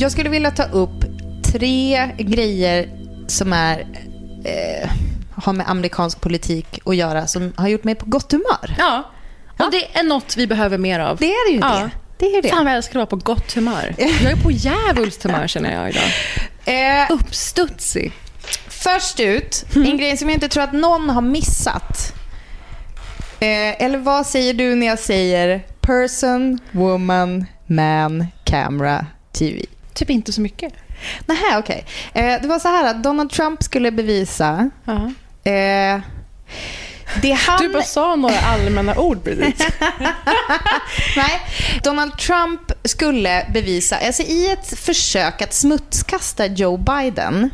Jag skulle vilja ta upp tre grejer som är, eh, har med amerikansk politik att göra som har gjort mig på gott humör. Ja, och det är något vi behöver mer av. Det är ju Ja. det. Det är det. Fan vad jag älskar att vara på gott humör. Jag är på djävulskt humör känner jag idag. Eh, Uppstudsig. Först ut, en grej som jag inte tror att någon har missat. Eh, eller vad säger du när jag säger person, woman, man, camera, TV? Typ inte så mycket. Nähä, okej. Eh, det var så här att Donald Trump skulle bevisa... Ja. Eh, det han... Du bara sa några allmänna ord precis. Nej, Donald Trump skulle bevisa, alltså i ett försök att smutskasta Joe Biden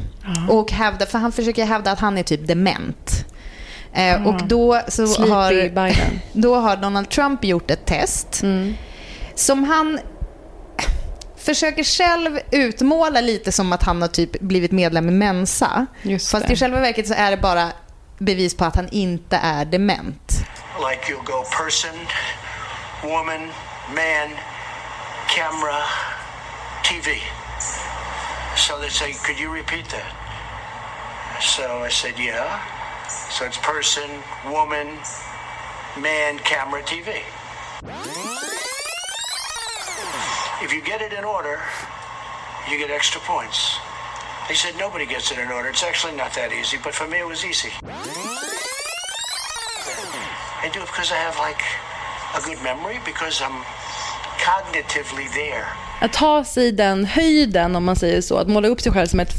och hävda, för han försöker hävda att han är typ dement. Eh, och då, så Sleepy har, Biden. då har Donald Trump gjort ett test som han försöker själv utmåla lite som att han har typ blivit medlem i Mensa. Just Fast det. i själva verket så är det bara bevis på att han inte är dement. like you'll go person, woman, man, camera, TV. So they say, could you repeat that? So I said, yeah. So it's person, woman, man, camera, TV. If you get it in order, you get extra points. They said nobody gets it in order. It's actually not that easy, but for me it was easy. I do it because I have like a good memory because I'm cognitively there. Att ta sig den höjden, om man säger så. Att måla upp sig själv som ett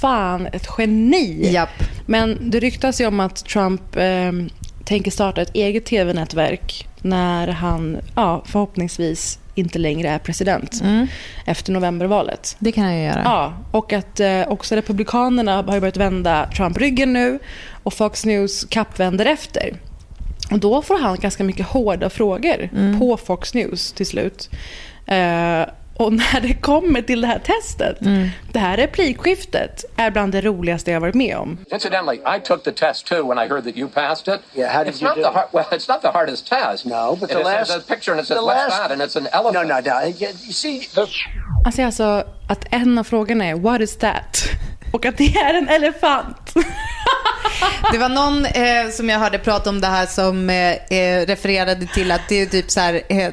fan, ett geni. Japp. Men det ryktas ju om att Trump eh, tänker starta ett eget tv-nätverk när han ja, förhoppningsvis inte längre är president efter novembervalet. Det kan jag ju göra. Ja, och att eh, också Republikanerna har ju börjat vända Trump ryggen nu och Fox News kappvänder efter. Och då får han ganska mycket hårda frågor på Fox News till slut. Eh, och när det kommer till det här testet, det här replikskiftet är bland det roligaste jag varit med om. Incidentally, I took the test too when I heard that you passed it. Yeah, how did it's you not do? The hard, well, it's not the hardest test. No, but It the is- last There's a picture and it says the what's last- that? And it's an elephant. No, no, no. You see, the, Alltså, alltså att en av frågorna är “What is that?” och att det är en elefant. Det var någon eh, som jag hörde prata om det här som eh, eh, refererade till att det är typ så här, eh,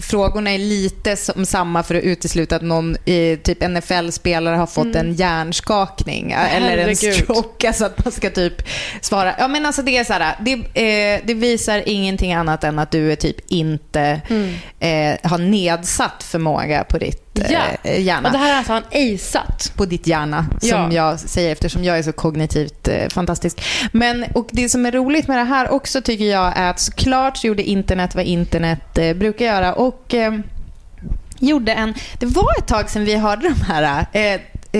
frågorna är lite som samma för att utesluta att någon eh, typ NFL-spelare har fått en hjärnskakning eh, eller en Herregud. stroke. Alltså att man ska typ svara. Ja men alltså det är så här, det, eh, det visar ingenting annat än att du är typ inte eh, har nedsatt förmåga på ditt Ja. hjärna Och det här är alltså han aceat. på ditt hjärna, som Ja. jag säger eftersom jag är så kognitivt eh, fantastisk. Men, och det som är roligt med det här också tycker jag är att såklart gjorde internet vad internet eh, brukar göra och eh, gjorde en, det var ett tag sedan vi hörde de här, eh,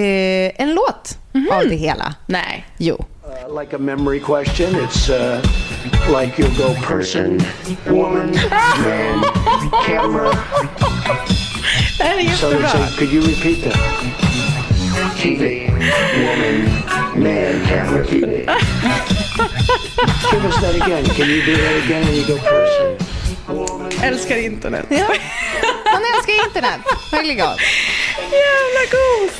eh, en låt av det hela. Nej. Jo. uh, like a memory question. It's uh, like you'll go person, woman, man, camera. Det här är So they jättebra. say, could you repeat that? TV, woman, man, camera, TV. Give us that again. Can you do that again when you go person? Woman. Älskar internet. Man älskar internet. Jävla gos!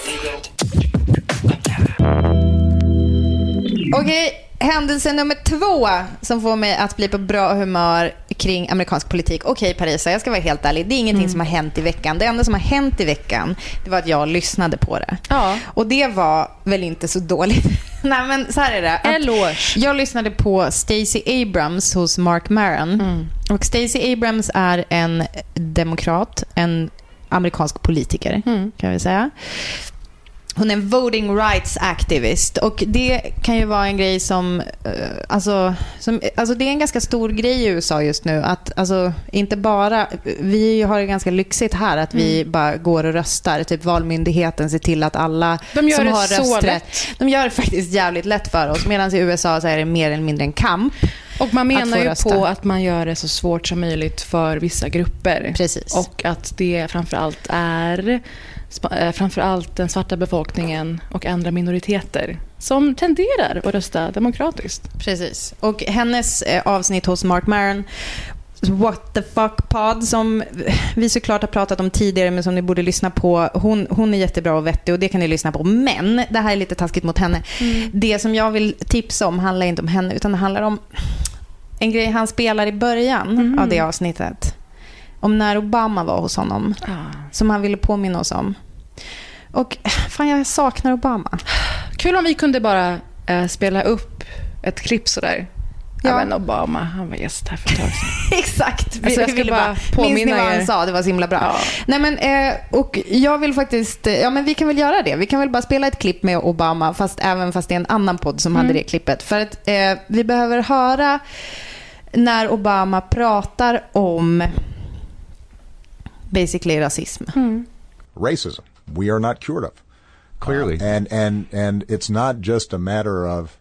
Okej, händelse nummer två som får mig att bli på bra humör kring amerikansk politik. Okej Parisa, jag ska vara helt ärlig. Det är ingenting som har hänt i veckan. Det enda som har hänt i veckan, det var att jag lyssnade på det. Ja. Och det var väl inte så dåligt. Nej men så här är det. Eloge. Jag lyssnade på Stacey Abrams hos Mark Maron. Och Stacey Abrams är en demokrat, en amerikansk politiker kan vi säga. Hon är en voting rights activist och det kan ju vara en grej som, eh, alltså, som, alltså det är en ganska stor grej i USA just nu att, alltså inte bara, vi har det ganska lyxigt här att vi bara går och röstar, typ valmyndigheten ser till att alla De gör som det har så rösträtt, lätt. de gör det faktiskt jävligt lätt för oss medan i USA så är det mer eller mindre en kamp. Och man menar ju rösta. på att man gör det så svårt som möjligt för vissa grupper. Precis. Och att det framförallt är framförallt den svarta befolkningen och andra minoriteter som tenderar att rösta demokratiskt. Precis. Och hennes eh, avsnitt hos Mark Maron What the fuck pod som vi såklart har pratat om tidigare men som ni borde lyssna på. Hon, hon är jättebra och vettig och det kan ni lyssna på. Men det här är lite taskigt mot henne. Det som jag vill tipsa om handlar inte om henne utan det handlar om en grej han spelar i början av det avsnittet. Om när Obama var hos honom. Som han ville påminna oss om. Och fan jag saknar Obama. Kul om vi kunde bara eh, spela upp ett klipp sådär. Ja. Men Obama, han var gäst här för ett tag sedan. Exakt. Vi, Alltså, jag ville bara bara minns ni vad han er. sa? Det var så himla bra. Ja. Nej, men, eh, och jag vill faktiskt, eh, ja men vi kan väl göra det. Vi kan väl bara spela ett klipp med Obama, fast även fast det är en annan podd som Mm. hade det klippet. För att eh, vi behöver höra när Obama pratar om basically rasism. racism. We are not cured of. Clearly. Uh, and and and it's not just a matter of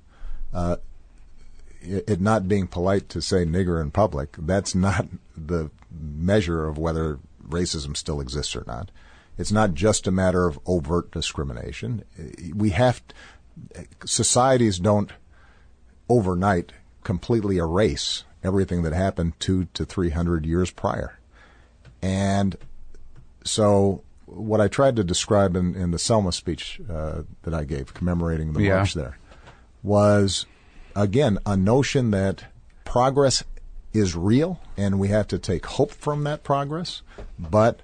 uh, it, it not being polite to say nigger in public. That's not the measure of whether racism still exists or not. It's not just a matter of overt discrimination. We have societies don't overnight completely erase everything that happened two to three hundred years prior, and so what I tried to describe in, in the Selma speech uh, that I gave, commemorating the Yeah. march there, was again a notion that progress is real, and we have to take hope from that progress. But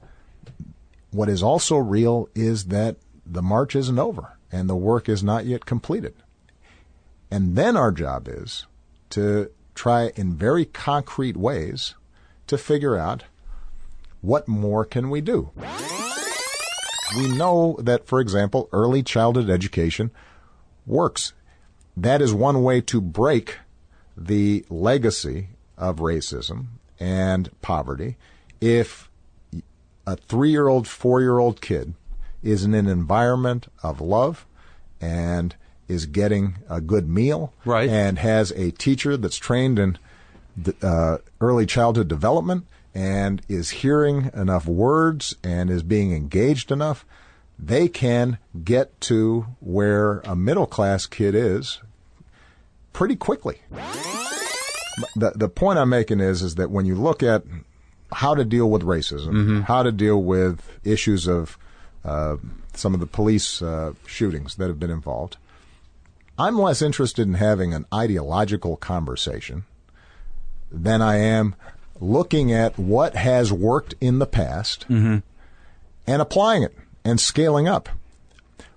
what is also real is that the march isn't over, and the work is not yet completed. And then our job is to try in very concrete ways to figure out what more can we do. We know that, for example, early childhood education works. That is one way to break the legacy of racism and poverty. If a three year old, four year old kid is in an environment of love and is getting a good meal Right. and has a teacher that's trained in uh, early childhood development and is hearing enough words and is being engaged enough, they can get to where a middle class kid is pretty quickly. The the point I'm making is is that when you look at how to deal with racism, how to deal with issues of uh, some of the police uh, shootings that have been involved, I'm less interested in having an ideological conversation than I am looking at what has worked in the past mm-hmm. and applying it and scaling up.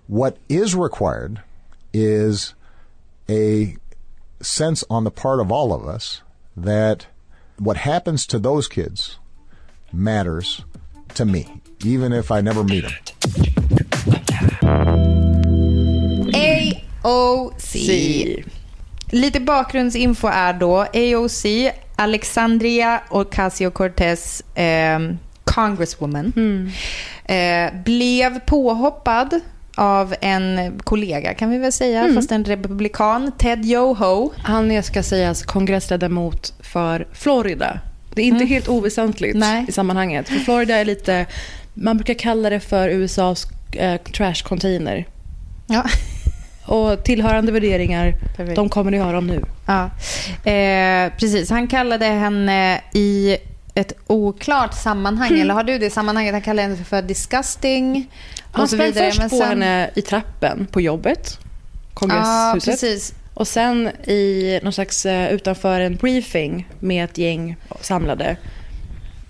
What is required is a sense on the part of all of us that what happens to those kids matters to me, even if I never meet them. AOC. Lite bakgrundsinfo är då AOC, Alexandria Ocasio-Cortez, eh, congresswoman, eh, blev påhoppad av en kollega kan vi väl säga, fast en republikan, Ted Yoho. Han är, ska sägas, kongressledamot för Florida. Det är inte helt oväsentligt Nej. i sammanhanget. För Florida är lite, man brukar kalla det för USAs eh, trash container. Ja. Och tillhörande värderingar, Perfekt. de kommer ni höra om nu. Ja, eh, precis. Han kallade henne i ett oklart sammanhang. Mm. Eller har du det sammanhanget? Han kallade henne för disgusting. Han och så vidare. först Men på sen- henne i trappen på jobbet, Ja, kongresshuset. precis. och sen i någon slags eh, utanför en briefing med ett gäng samlade.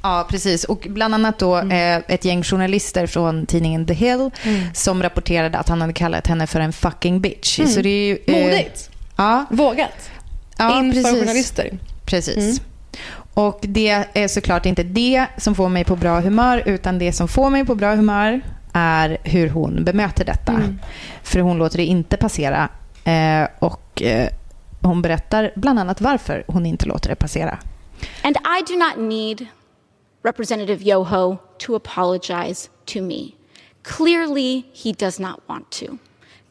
Ja, precis. Och bland annat då Mm. eh, ett gäng journalister från tidningen The Hill som rapporterade att han hade kallat henne för en fucking bitch. Så det är ju, eh, Modigt! Ja, Vågat! ja Inför precis. journalister. Precis. Mm. Och det är såklart inte det som får mig på bra humör, utan det som får mig på bra humör är hur hon bemöter detta. Mm. För hon låter det inte passera. Eh, och eh, hon berättar bland annat varför hon inte låter det passera. And I do not need Representative Yoho to apologize to me. Clearly, he does not want to.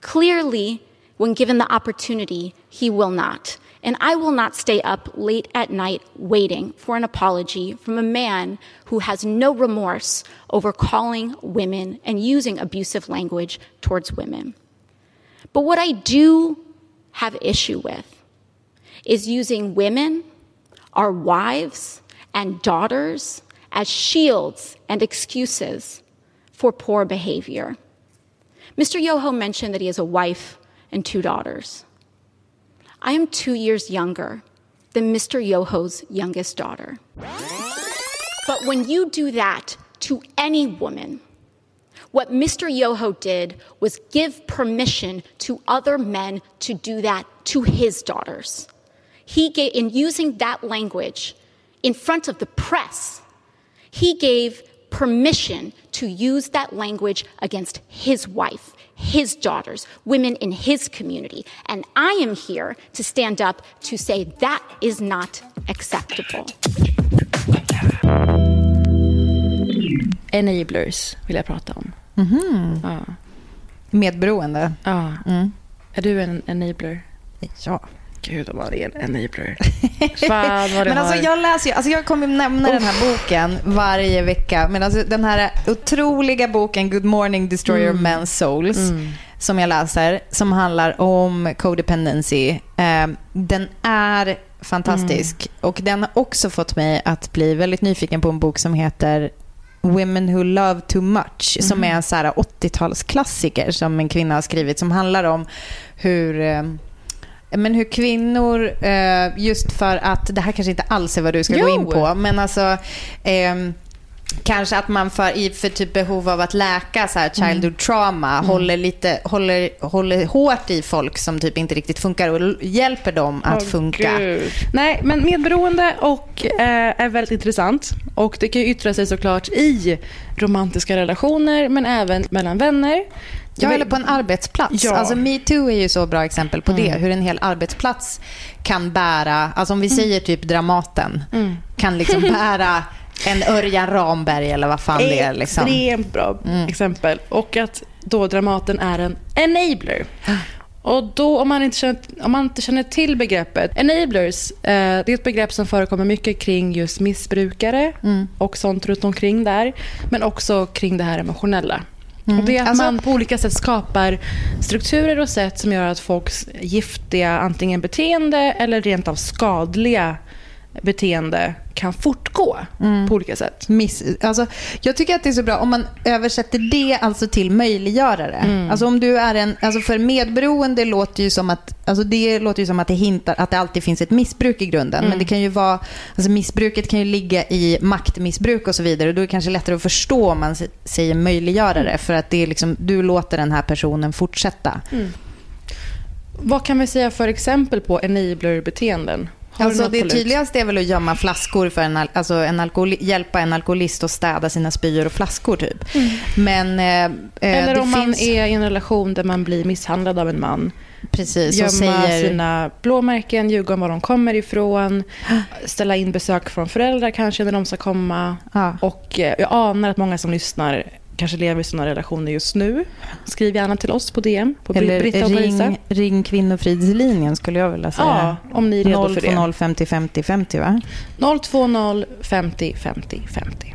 Clearly, when given the opportunity, he will not. And I will not stay up late at night waiting for an apology from a man who has no remorse over calling women and using abusive language towards women. But what I do have issue with is using women, our wives, and daughters as shields and excuses for poor behavior. Mr. Yoho mentioned that he has a wife and two daughters. I am two years younger than Mr. Yoho's youngest daughter. But when you do that to any woman, what Mr. Yoho did was give permission to other men to do that to his daughters. He gave, in using that language in front of the press, he gave permission to use that language against his wife, his daughters, women in his community. And I am here to stand up to say that is not acceptable. Enablers vill jag prata om. Ja. Medberoende. ja. Mm. Är du en enabler? Ja. Gud, om man är en enabler. Fan vad det Men alltså har... jag läser ju, alltså jag kommer nämna den här boken varje vecka. Men alltså den här otroliga boken Good Morning Destroyer Mm. of Men's Souls. Som jag läser. Som handlar om codependency. Eh, den är fantastisk. Mm. Och den har också fått mig att bli väldigt nyfiken på en bok som heter Women Who Love Too Much. Som Mm. är en så här 80-talsklassiker som en kvinna har skrivit. Som handlar om hur... Men hur kvinnor, eh, just för att, det här kanske inte alls är vad du ska gå Jo. in på, men alltså ehm, Kanske att man för, i för typ behov av att läka så här childhood trauma håller, lite, håller, håller hårt i folk som typ inte riktigt funkar och hjälper dem att Åh, funka. Gud. Nej, men medberoende och, eh, är väldigt intressant. Och Det kan ju yttra sig såklart i romantiska relationer, men även mellan vänner. Ja, eller på en arbetsplats. Ja. Alltså metoo är ju så bra exempel på det. Hur en hel arbetsplats kan bära, alltså om vi säger typ Dramaten, kan liksom bära en Örjan Ramberg eller vad fan det är. Liksom. Extremt bra exempel. Och att då Dramaten är en enabler. Och då om man inte känner, om man inte känner till begreppet. Enablers, eh, det är ett begrepp som förekommer mycket kring just missbrukare och sånt runt omkring där. Men också kring det här emotionella. Och det är att Alltså- man på olika sätt skapar strukturer och sätt som gör att folks giftiga antingen beteende eller rent av skadliga beteende kan fortgå på olika sätt. Miss, alltså, jag tycker att det är så bra om man översätter det alltså till möjliggörare. Mm. Alltså om du är en, alltså för medberoende låter ju som att, alltså det låter ju som att det hintar att det alltid finns ett missbruk i grunden. Mm. Men det kan ju vara, alltså missbruket kan ju ligga i maktmissbruk och så vidare. Och då är det kanske lättare att förstå om man säger möjliggörare. Mm. För att det är liksom, du låter den här personen fortsätta. Vad kan vi säga för exempel på enabler-beteenden? Alltså det tydligaste är väl att gömma flaskor för en, al- alltså en alkohol, hjälpa en alkoholist att städa sina spyor och flaskor typ. Men eh, eh, Eller om man finns, är i en relation där man blir misshandlad av en man. precis, Gömma säger, sina blåmärken, ljuga om var de kommer ifrån. Ställa in besök från föräldrar kanske när de ska komma. Ja. Och eh, jag anar att många som lyssnar kanske lever i sådana relationer just nu. Skriv gärna till oss på DM, på eller Britta och Parisa. ring, ring kvinnofridslinjen skulle jag vilja säga. Ja, om ni är redo för det. 0 50 50 50 va? 020 50 50 50.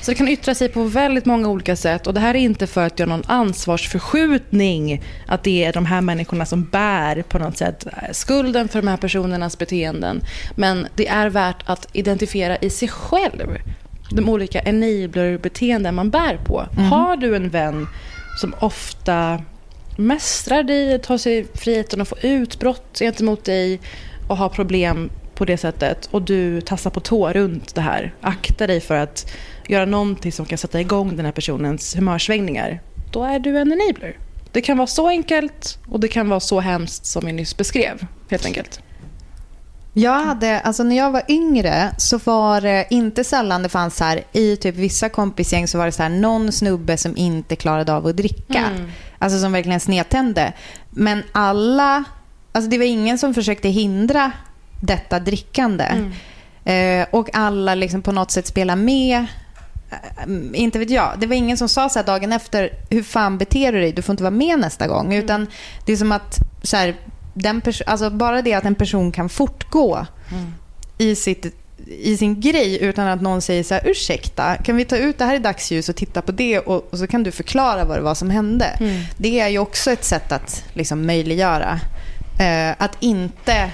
Så det kan yttra sig på väldigt många olika sätt. Och Det här är inte för att göra någon ansvarsförskjutning. Att det är de här människorna som bär på något sätt skulden för de här personernas beteenden. Men det är värt att identifiera i sig själv de olika enabler-beteenden man bär på. Har du en vän som ofta mästrar dig, tar sig friheten att få utbrott gentemot dig och har problem på det sättet och du tassar på tå runt det här. Akta dig för att göra någonting som kan sätta igång den här personens humörsvängningar. Då är du en enabler. Det kan vara så enkelt och det kan vara så hemskt som vi nyss beskrev. Helt enkelt. Jag hade, alltså när jag var yngre så var det inte sällan det fanns så här, i typ vissa kompisgäng så var det så här, någon snubbe som inte klarade av att dricka. Mm. Alltså som verkligen snedtände. Men alla, alltså det var ingen som försökte hindra detta drickande. Mm. Eh, och alla liksom på något sätt spela med. Eh, inte vet jag. Det var ingen som sa så här dagen efter, hur fan beter du dig? Du får inte vara med nästa gång. Mm. Utan det är som att så här, den pers- alltså bara det att en person kan fortgå Mm. i, sitt, i sin grej utan att någon säger så här, ursäkta, kan vi ta ut det här i dagsljus och titta på det och, och så kan du förklara vad det var som hände. Mm. Det är ju också ett sätt att liksom möjliggöra. Eh, att inte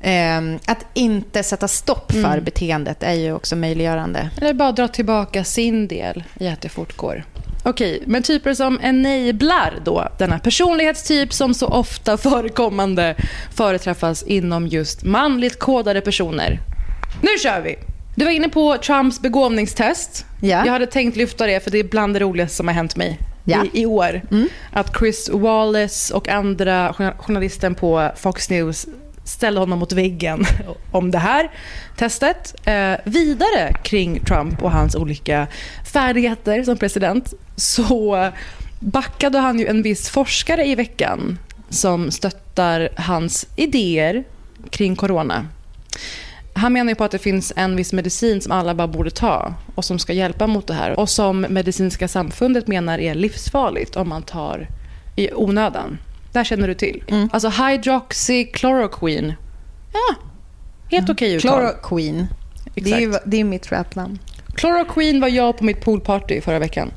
Ehm, att inte sätta stopp för Mm. beteendet är ju också möjliggörande. Eller bara dra tillbaka sin del i att det fortgår. Okej, men typer som enablar då denna personlighetstyp som så ofta förekommande företräffas inom just manligt kodade personer. Nu kör vi! Du var inne på Trumps begåvningstest. Ja. Jag hade tänkt lyfta det för det är bland det roligaste som har hänt mig Ja. i, i år. Mm. Att Chris Wallace och andra journal- journalisten på Fox News ställde honom mot väggen om det här testet. Eh, vidare kring Trump och hans olika färdigheter som president så backade han ju en viss forskare i veckan som stöttar hans idéer kring corona. Han menar ju på att det finns en viss medicin som alla bara borde ta och som ska hjälpa mot det här och som medicinska samfundet menar är livsfarligt om man tar i onödan. Det här känner du till. Mm. Alltså hydroxychloroquine. Ja, helt okej uttal. Chloroquine. Det är, ju, det är mitt rapnamn. Chloroquine var jag på mitt poolparty förra veckan.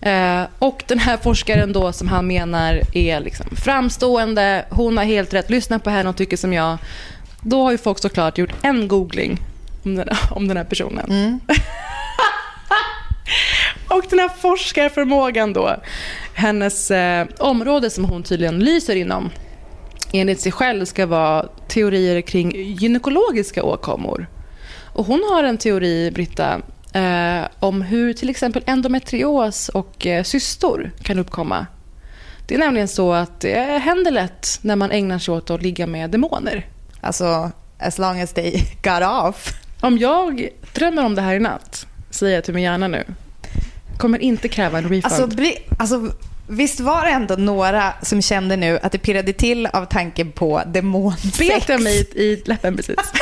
Eh, och den här forskaren då som han menar är liksom framstående, hon har helt rätt, lyssna på henne och tycker som jag. Då har ju folk såklart gjort en googling om den, om den här personen. Mm. Och den här forskarförmågan då, hennes eh, område som hon tydligen lyser inom, enligt sig själv ska vara teorier kring gynekologiska åkommor. Och hon har en teori, Britta, eh, om hur till exempel endometrios och eh, cystor kan uppkomma. Det är nämligen så att det händer lätt när man ägnar sig åt att ligga med demoner. Alltså, as long as they got off. Om jag drömmer om det här i natt, säger jag till min hjärna nu, kommer inte kräva en refund. Alltså, Bri- alltså, visst var det ändå några som kände nu att det pirrade till av tanken på demonsex? Bet jag mig i läppen precis?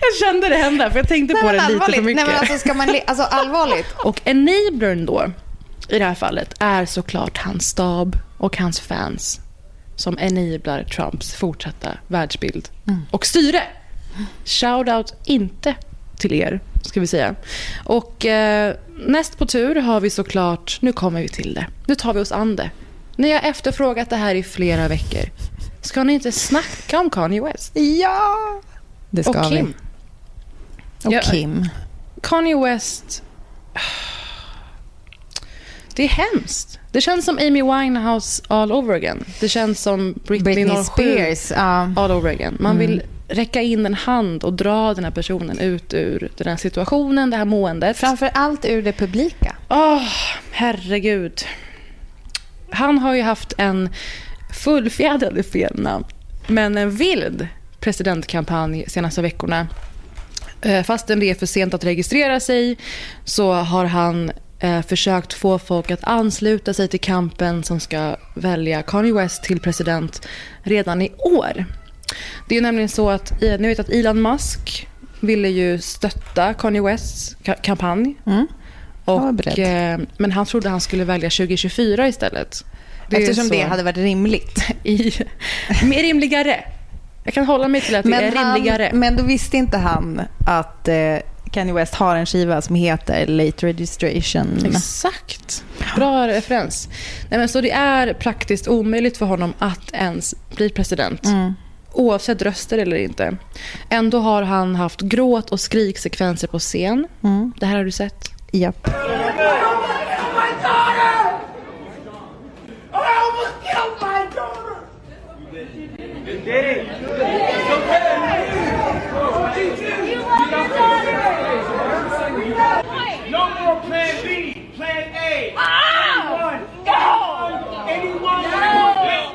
jag kände det hända, för jag tänkte Nej, på det lite allvarligt. för mycket. Nej, men alltså, ska man alltså, allvarligt. Och enablern då, i det här fallet, är såklart hans stab och hans fans som enablar Trumps fortsatta världsbild och styre. Shoutout inte till er, ska vi säga. Och eh, näst på tur har vi såklart, nu kommer vi till det, nu tar vi oss an det. Ni har efterfrågat det här i flera veckor. Ska ni inte snacka om Kanye West? Ja! Det ska och Kim? vi. Och Ja, Kim. Kanye West... Det är hemskt. Det känns som Amy Winehouse all over again. Det känns som Britney, Britney 07 Spears. Ja. all over again. Man vill räcka in en hand och dra den här personen ut ur den här situationen, det här måendet. Framför allt ur det publika. Åh, herregud. Han har ju haft en fullfjädrad fel namn, men en vild presidentkampanj senaste veckorna. Eh, Fastän det är för sent att registrera sig så har han eh, försökt få folk att ansluta sig till kampen som ska välja Kanye West till president redan i år. Det är nämligen så att, ni vet att Elon Musk ville ju stötta Kanye Wests ka- kampanj. Mm. Och, eh, men han trodde han skulle välja 2024 istället. Det Eftersom det hade varit rimligt. i, mer rimligare. Jag kan hålla mig till att det är han, rimligare. men då visste inte han att eh, Kanye West har en skiva som heter Late Registration. Exakt. Bra referens. Nej, men så det är praktiskt omöjligt för honom att ens bli president. Mm. Oavsett röster eller inte. Ändå har han haft gråt och skriksekvenser på scen. Mm. Det här har du sett. Japp. No more plan B, plan A. Anyone? Anyone?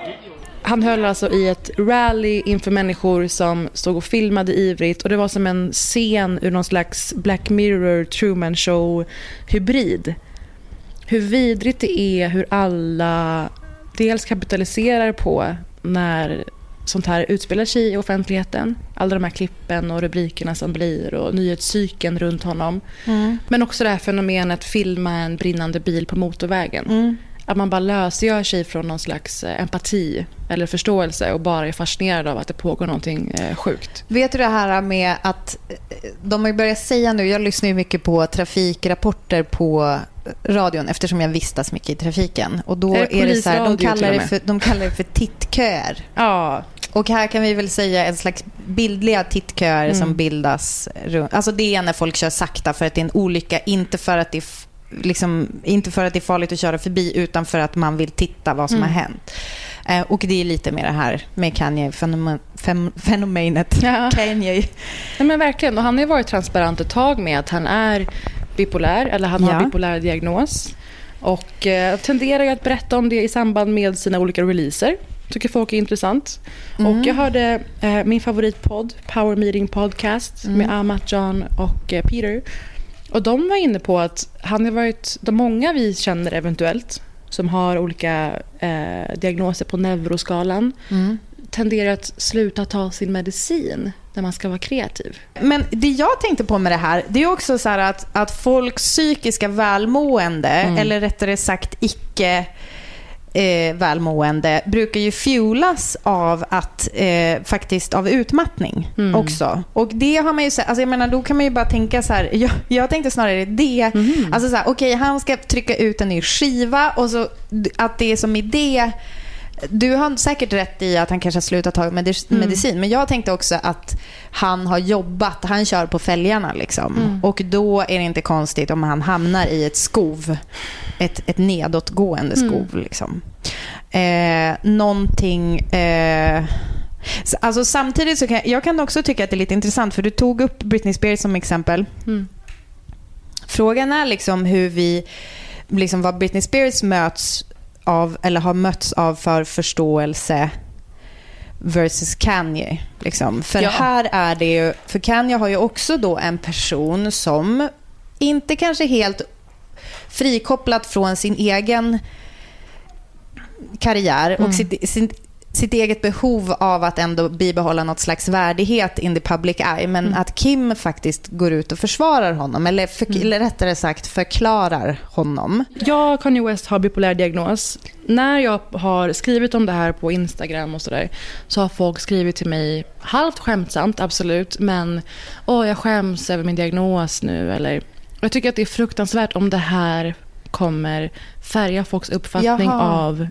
Han höll alltså i ett rally inför människor som stod och filmade ivrigt. Och Det var som en scen ur någon slags Black Mirror, Truman Show-hybrid. Hur vidrigt det är hur alla dels kapitaliserar på när sånt här utspelar sig i offentligheten. Alla de här klippen och rubrikerna som blir och nyhetscykeln runt honom. Men också det här fenomenet filma en brinnande bil på motorvägen. Att man bara lösgör sig från någon slags eh, empati eller förståelse och bara är fascinerad av att det pågår någonting eh, sjukt. Vet du det här med att eh, de har börjat säga nu, jag lyssnar ju mycket på trafikrapporter på radion eftersom jag vistas mycket i trafiken. Och då Är det är det så här, de kallar det för, de kallar det för tittköer. Ja, Och här kan vi väl säga en slags bildliga tittköer Mm. som bildas. Runt. Alltså det är när folk kör sakta för att det är en olycka, inte för att det är, liksom, inte för att det är farligt att köra förbi utan för att man vill titta vad som Mm. har hänt. Eh, och det är lite mer det här med Kanye-fenomenet. Ja. Kanye. Nej, men verkligen. Och han har ju varit transparent ett tag med att han är bipolär, eller han har Ja. bipolär diagnos. Och eh, tenderar ju att berätta om det i samband med sina olika releaser. Tycker folk är intressant. Och jag hörde eh, min favoritpodd, Power Meeting Podcast, med Amat, John och eh, Peter. Och de var inne på att han har varit, de många vi känner eventuellt, som har olika eh, diagnoser på neuroskalan, tenderar att sluta ta sin medicin när man ska vara kreativ. Men det jag tänkte på med det här, det är också så här att, att folks psykiska välmående, eller rättare sagt icke eh, välmående, brukar ju fuelas av att eh, faktiskt av utmattning också. Och det har man ju sett, alltså jag menar då kan man ju bara tänka så här, jag, jag tänkte snarare det, alltså så här, okej han ska trycka ut en ny skiva och så att det är som idé du har säkert rätt i att han kanske har slutat ta medic- medicin, men jag tänkte också att han har jobbat, han kör på fälgarna liksom. Och då är det inte konstigt om han hamnar i ett skov, ett, ett nedåtgående skov liksom. Eh, någonting... Eh, Alltså samtidigt så kan jag kan också tycka att det är lite intressant för du tog upp Britney Spears som exempel. Frågan är liksom hur vi, liksom vad Britney Spears möts av, eller har mötts av för förståelse versus Kanye. Liksom. För Ja. här är det ju, för Kanye har ju också då en person som inte kanske helt frikopplat från sin egen karriär och sitt, sin, sitt eget behov av att ändå bibehålla något slags värdighet in the public eye. Men att Kim faktiskt går ut och försvarar honom, eller, för, eller rättare sagt förklarar honom. Jag, Kanye West, har bipolär diagnos. När jag har skrivit om det här på Instagram och sådär så har folk skrivit till mig, halvt skämtsamt absolut, men åh jag skäms över min diagnos nu. Eller, jag tycker att det är fruktansvärt om det här kommer färga folks uppfattning Jaha. av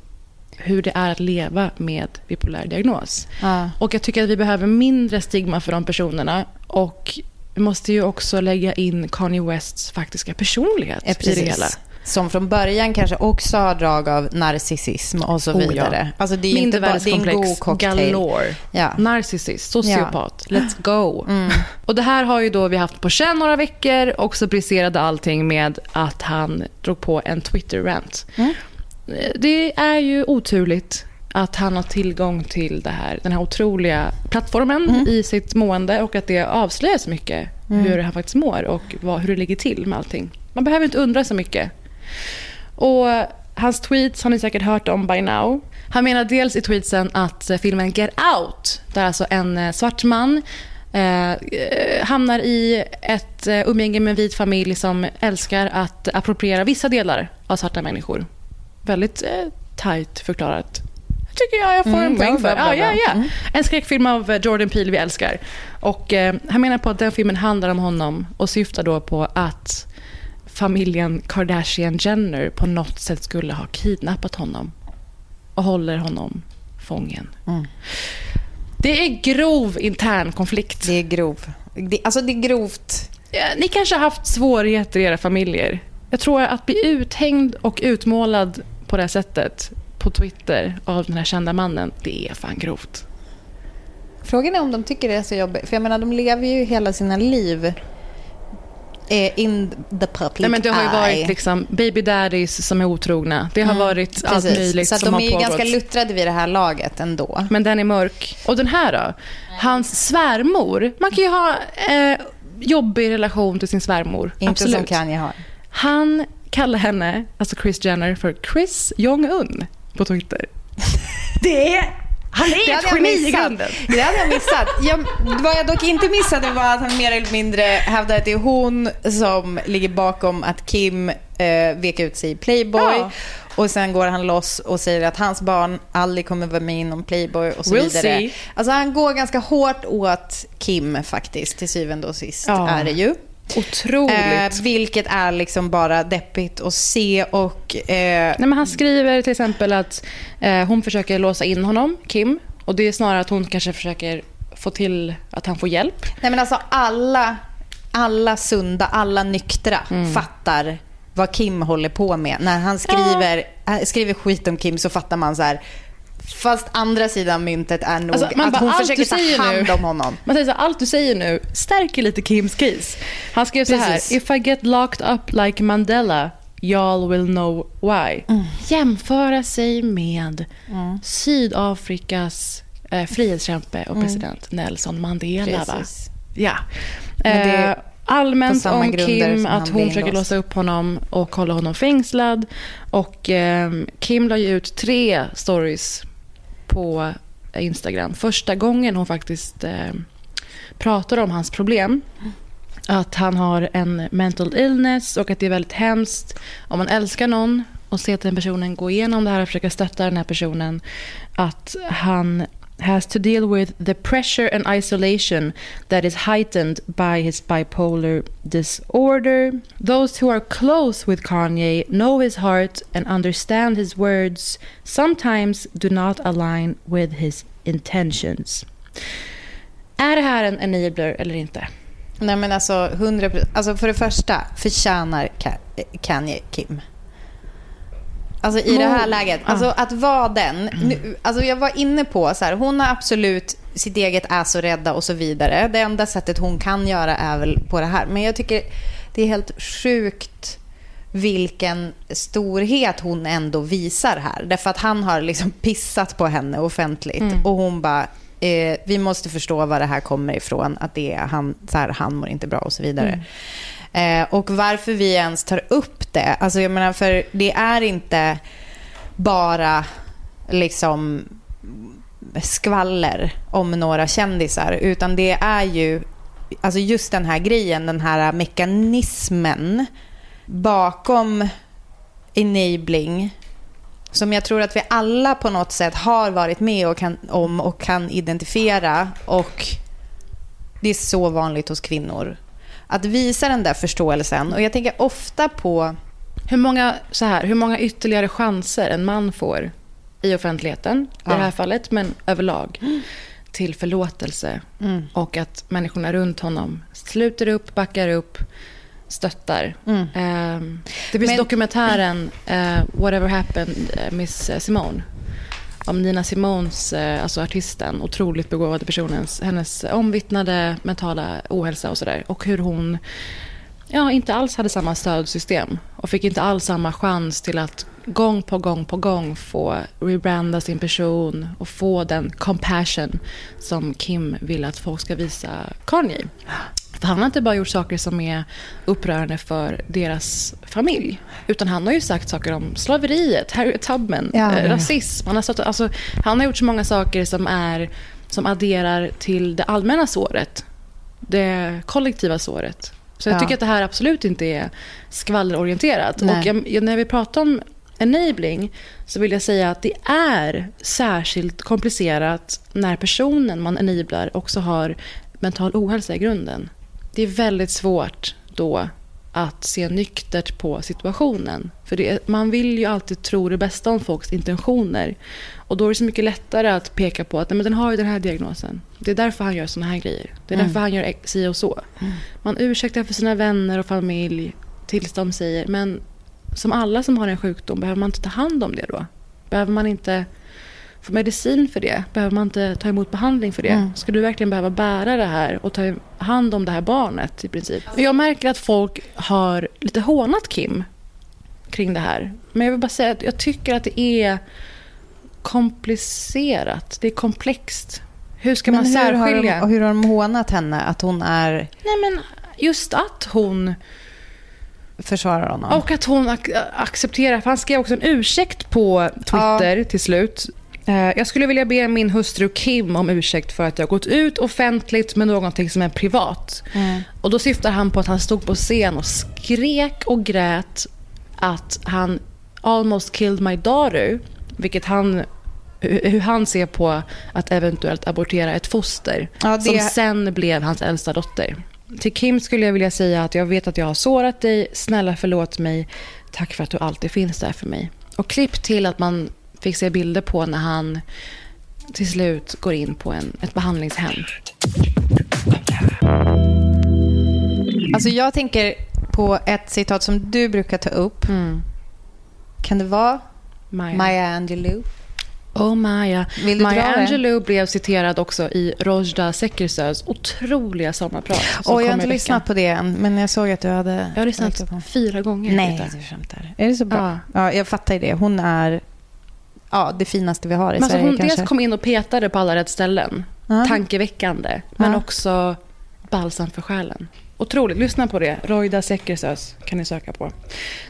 hur det är att leva med bipolär diagnos. Ja. Och jag tycker att vi behöver mindre stigma för de personerna. Och vi måste ju också lägga in Kanye Wests faktiska personlighet Eh, i det hela. Som från början kanske också har drag av narcissism och så Oh, ja. vidare. Alltså det är inte bara, det är en god Mindervärdeskomplex cocktail. galore. Ja. Narcissist, sociopat, let's go. Mm. Och det här har ju då vi haft på känn några veckor och så briserade allting med att han drog på en Twitter-rant. Mm. Det är ju oturligt att han har tillgång till det här, den här otroliga plattformen Mm. i sitt mående och att det avslöjar så mycket hur han faktiskt mår och vad, hur det ligger till med allting. Man behöver inte undra så mycket. Och hans tweets har ni säkert hört om by now. Han menar dels i tweetsen att eh, filmen Get Out, där alltså en eh, svart man eh, eh, hamnar i ett eh, umgänge med en vit familj som älskar att appropriera vissa delar av svarta människor. Väldigt eh, tajt förklarat. tycker jag jag får Mm, en poäng för. bra, bra, ja, ja, bra. ja. Mm. En skräckfilm av eh, Jordan Peele vi älskar. Och eh, han menar på att den filmen handlar om honom och syftar då på att familjen Kardashian-Jenner på något sätt skulle ha kidnappat honom och håller honom fången. Mm. Det är grov intern konflikt. Det är grov. Det, alltså det är grovt. Ja, Ni kanske har haft svårigheter i era familjer. Jag tror att bli uthängd och utmålad på det här sättet på Twitter av den här kända mannen, det är fan grovt. Frågan är om de tycker det är så jobbigt. För jag menar, de lever ju hela sina liv eh, in the public Nej, men det har ju varit liksom baby daddies som är otrogna. Det har varit allt Precis. möjligt Så de är ju ganska luttrade vid det här laget ändå. Men den är mörk. Och den här då? Hans svärmor. Man kan ju ha eh, jobbig relation till sin svärmor. Inte Absolut. som Kanye har. Han kallar henne, alltså Chris Jenner, för Chris Jong-Un på Twitter. Det är... Han är Det ett geni i grunden. Det hade jag missat. Jag, vad jag dock inte missade var att han mer eller mindre hävdade att det är hon som ligger bakom att Kim eh, vek ut sig i Playboy. Ja. Och sen går han loss och säger att hans barn aldrig kommer vara med inom Playboy och så We'll vidare. see. Alltså han går ganska hårt åt Kim faktiskt, till syvende och sist Ja. är det ju. Otroligt. Eh, vilket är liksom bara deppigt att se och... Eh, Nej, men han skriver till exempel att eh, hon försöker låsa in honom, Kim. Och det är snarare att hon kanske försöker få till att han får hjälp. Nej men alltså alla, alla sunda, alla nyktra Mm. fattar vad Kim håller på med. När han skriver, han skriver skit om Kim så fattar man så här. Fast andra sidan myntet är nog Alltså, man att bara, hon försöker ta hand nu- om honom. Man säger så här, allt du säger nu stärker lite Kims case. Han skrev så här, if I get locked up like Mandela, y'all will know why. Mm. Jämföra sig med Sydafrikas eh, frihetskämpe och president Nelson Mandela. Va? Mm. Ja. Eh, allmänt om Kim, att hon försöker inlåst. låsa upp honom och hålla honom fängslad. Och eh, Kim la ju ut tre stories på Instagram. Första gången hon faktiskt eh, pratar om hans problem. Att han har en mental illness och att det är väldigt hemskt om man älskar någon och ser att den personen går igenom det här och försöker stötta den här personen. Att han has to deal with the pressure and isolation that is heightened by his bipolar disorder. Those who are close with Kanye know his heart and understand his words sometimes do not align with his intentions. Är det här en enabler eller inte? Nej men alltså 100%, Alltså för det första förtjänar Kanye Kim. Alltså i det här läget. Alltså att vara den. Nu, alltså jag var inne på så här, hon har absolut sitt eget ass och rädda och så vidare. Det enda sättet hon kan göra är väl på det här. Men jag tycker det är helt sjukt vilken storhet hon ändå visar här. Därför att han har liksom pissat på henne offentligt. Och hon bara, eh, vi måste förstå var det här kommer ifrån. Att det är han, så här, han mår inte bra och så vidare. Eh, och varför vi ens tar upp det. Alltså jag menar, för det är inte bara liksom skvaller om några kändisar. Utan det är ju alltså just den här grejen, den här mekanismen bakom enabling som jag tror att vi alla på något sätt har varit med och kan, om och kan identifiera. Och det är så vanligt hos kvinnor. Att visa den där förståelsen. Och jag tänker ofta på... Hur många, så här, hur många ytterligare chanser en man får i offentligheten, i Ja. det här fallet, men överlag, till förlåtelse. Och att människorna runt honom sluter upp, backar upp, stöttar. Ehm, det finns Men- dokumentären eh, Whatever Happened, eh, Miss Simone. Om Nina Simones, eh, alltså artisten, otroligt begåvade personens, hennes omvittnade mentala ohälsa och sådär. Och hur hon ja, inte alls hade samma stödsystem och fick inte alls samma chans till att gång på gång på gång få rebranda sin person och få den compassion som Kim vill att folk ska visa Kanye. Han har inte bara gjort saker som är upprörande för deras familj. Utan han har ju sagt saker om slaveriet, Harriet Tubman, Ja, eh, rasism. Han har, stått, alltså, han har gjort så många saker som, är, som adderar till det allmänna såret. Det kollektiva såret. Så jag Ja. tycker att det här absolut inte är skvallerorienterat. Nej. Och jag, när vi pratar om enabling så vill jag säga att det är särskilt komplicerat när personen man enablar också har mental ohälsa i grunden. Det är väldigt svårt då att se nyktert på situationen. För det, man vill ju alltid tro det bästa om folks intentioner. Och då är det så mycket lättare att peka på att nej, men den har ju den här diagnosen. Det är därför han gör såna här grejer. Det är Mm. därför han gör si och så. Man ursäktar för sina vänner och familj tills de säger men som alla som har en sjukdom, behöver man inte ta hand om det då? Behöver man inte få medicin för det? Behöver man inte ta emot behandling för det? Mm. Ska du verkligen behöva bära det här och ta hand om det här barnet i princip? Jag märker att folk har lite hånat Kim kring det här. Men jag vill bara säga att jag tycker att det är komplicerat. Det är komplext. Hur ska man Men hur har, särskilja? de, och hur har de hånat henne? Att hon är Nej, men just att hon... försvarar honom? Och att hon ac- accepterar, för han skrev också en ursäkt på Twitter till slut. Eh, Jag skulle vilja be min hustru Kim om ursäkt för att jag gått ut offentligt med någonting som är privat. Och då syftar han på att han stod på scen och skrek och grät att han almost killed my daughter. Vilket han, hur hur han ser på att eventuellt abortera ett foster. Ja, det- Som sen blev hans äldsta dotter. Till Kim skulle jag vilja säga att jag vet att jag har sårat dig. Snälla förlåt mig. Tack för att du alltid finns där för mig. Och klipp till att man fick se bilder på när han till slut går in på en, ett behandlingshem. Alltså jag tänker på ett citat som du brukar ta upp. Kan det vara Maya. Maya Angelou? Oh Maya. Vill du Maya dra det? Angelou blev citerad också i Rojda Sekersös otroliga sommarprat. som Åh, jag har inte lyssnat på det än, men jag såg att du hade... Jag har lyssnat fyra gånger. Nej, du skämtar. Är det så bra? Ja. Ja. jag fattar det. Hon är ja, det finaste vi har i Men alltså Sverige hon kanske. dels kom in och petade på alla rätt ställen. Ja. Tankeväckande. Men också balsam för själen. Otroligt. Lyssna på det. Roida Sekersös kan ni söka på.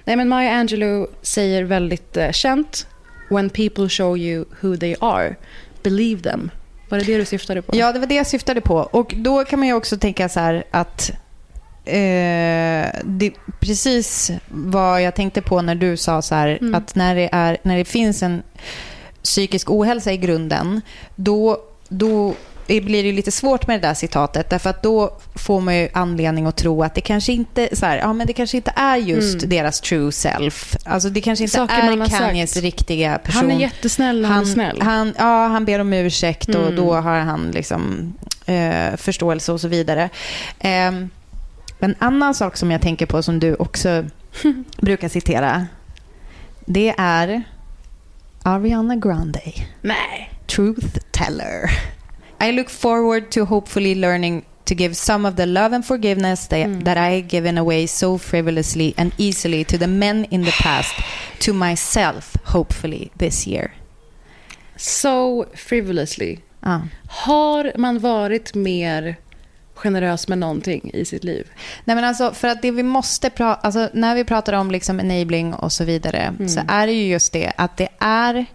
Nej, men Maya Angelou säger väldigt eh, känt. When people show you who they are, believe them. Var det det du syftade på? Ja, det var det jag syftade på. Och då kan man ju också tänka så här att eh, det, precis vad jag tänkte på när du sa så här Mm. att när det, är, när det finns en psykisk ohälsa i grunden, då, då det blir det lite svårt med det där citatet därför att då får man ju anledning att tro att det kanske inte, så här, ja, men det kanske inte är just Mm. deras true self. Alltså det kanske inte Saker är Kanyes sagt. riktiga person. Han är jättesnäll han, är snäll. Han, ja, han ber om ursäkt och Mm. då har han liksom, eh, förståelse och så vidare. Eh, en annan sak som jag tänker på som du också brukar citera, det är Ariana Grande. Nej. Truth teller. I look forward to hopefully learning to give some of the love and forgiveness that, Mm. that I given away so frivolously and easily to the men in the past, to myself, hopefully this year. So frivolously. Ja. Har man varit mer generös med någonting i sitt liv? Nej, men alltså, för att det vi måste prata, alltså, när vi pratar om liksom enabling och så vidare, så är det ju just det att det är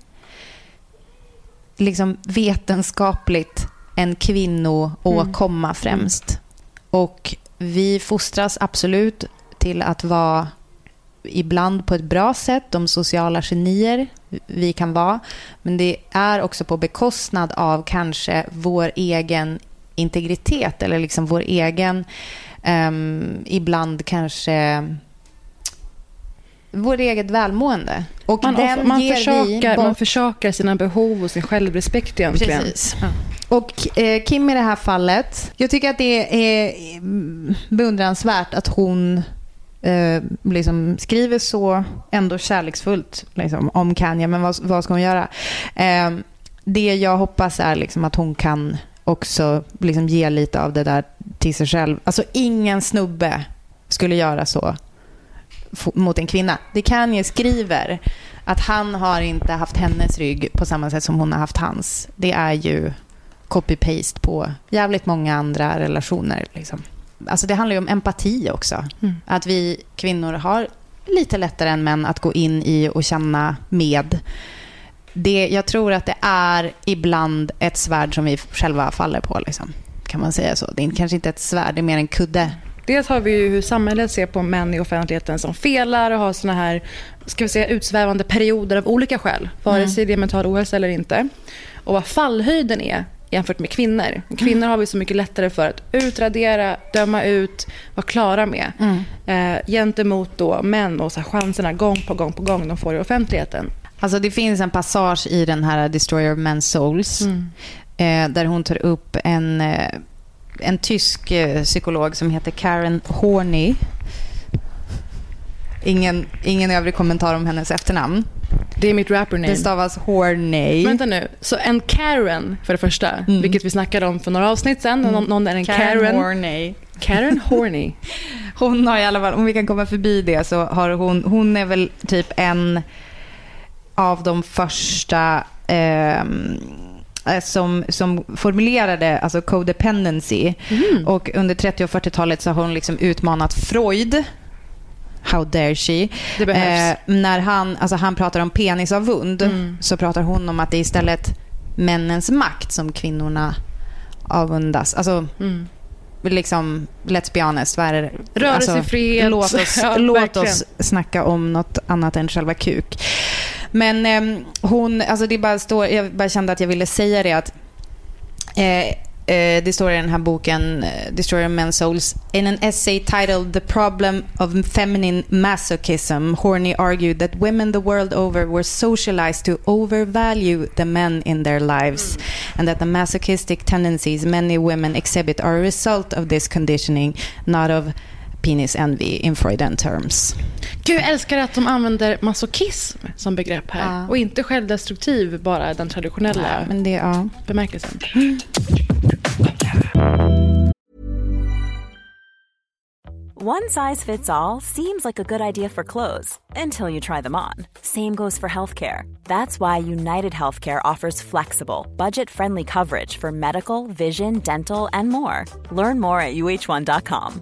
liksom vetenskapligt en kvinnoåkomma främst. Och vi fostras absolut till att vara ibland på ett bra sätt, de sociala genier vi kan vara. Men det är också på bekostnad av kanske vår egen integritet eller liksom vår egen, ehm, ibland kanske vår eget välmående. Och Man, den man, försakar, man försakar sina behov och sin självrespekt egentligen. Precis. Och eh, Kim i det här fallet, jag tycker att det är mm, beundransvärt att hon eh, liksom skriver så ändå kärleksfullt liksom, om Kanye, men vad, vad ska hon göra? Eh, det jag hoppas är liksom att hon kan också liksom ge lite av det där till sig själv. Alltså ingen snubbe skulle göra så mot en kvinna. Det Kanye skriver, att han har inte haft hennes rygg på samma sätt som hon har haft hans. Det är ju copy-paste på jävligt många andra relationer. Liksom. Alltså det handlar ju om empati också. Mm. Att vi kvinnor har lite lättare än män att gå in i och känna med. Det, jag tror att det är ibland ett svärd som vi själva faller på. Liksom. Kan man säga så? Det är kanske inte ett svärd, det är mer en kudde. Dels har vi ju hur samhället ser på män i offentligheten som felar och har såna här ska vi säga, utsvävande perioder av olika skäl. Vare Mm. sig det är mental ohälsa eller inte. Och vad fallhöjden är jämfört med kvinnor. Kvinnor har vi så mycket lättare för att utradera, döma ut, vara klara med. Mm. Eh, gentemot då män och så chanserna gång på gång på gång de får i offentligheten. Alltså det finns en passage i den här Destroyer of Men's Souls eh, där hon tar upp en, eh, en tysk eh, psykolog som heter Karen Horney. Ingen, ingen övrig kommentar om hennes efternamn. Det är mitt rapper name. Det stavas Horney. Vänta nu. Så en Karen för det första, Mm. vilket vi snackade om för några avsnitt sen. Någon, någon är en Karen, Karen. Horney. Karen Horney. Hon har i alla fall, om vi kan komma förbi det, så har hon, hon är väl typ en av de första ehm, eh, som, som formulerade alltså codependency. Och under 30 och 40-talet så har hon liksom utmanat Freud. How dare she? Eh, när han, alltså han pratar om penisavund Mm. så pratar hon om att det är istället männens makt som kvinnorna avundas. Alltså, Mm. liksom, let's be honest. Vad är det? Rörelsefrihet. låt oss, Ja, låt verkligen. oss snacka om något annat än själva kuk. Men eh, hon, alltså det bara står, jag bara kände att jag ville säga det att eh, eh, det står i den här boken eh, Destroyer of Men's Souls In an essay titled The Problem of Feminine Masochism Horney argued that women the world over were socialized to overvalue the men in their lives and that the masochistic tendencies many women exhibit are a result of this conditioning not of penis envy in Freudian terms. Gud, jag älskar att de använder masochism som begrepp här. Ja. Och inte självdestruktiv, bara den traditionella Men det, ja. bemärkelsen. One size fits all seems like a good idea for clothes until you try them on. Same goes for healthcare. That's why United Healthcare offers flexible, budget friendly coverage for medical, vision, dental, and more. Learn more at uh1.com.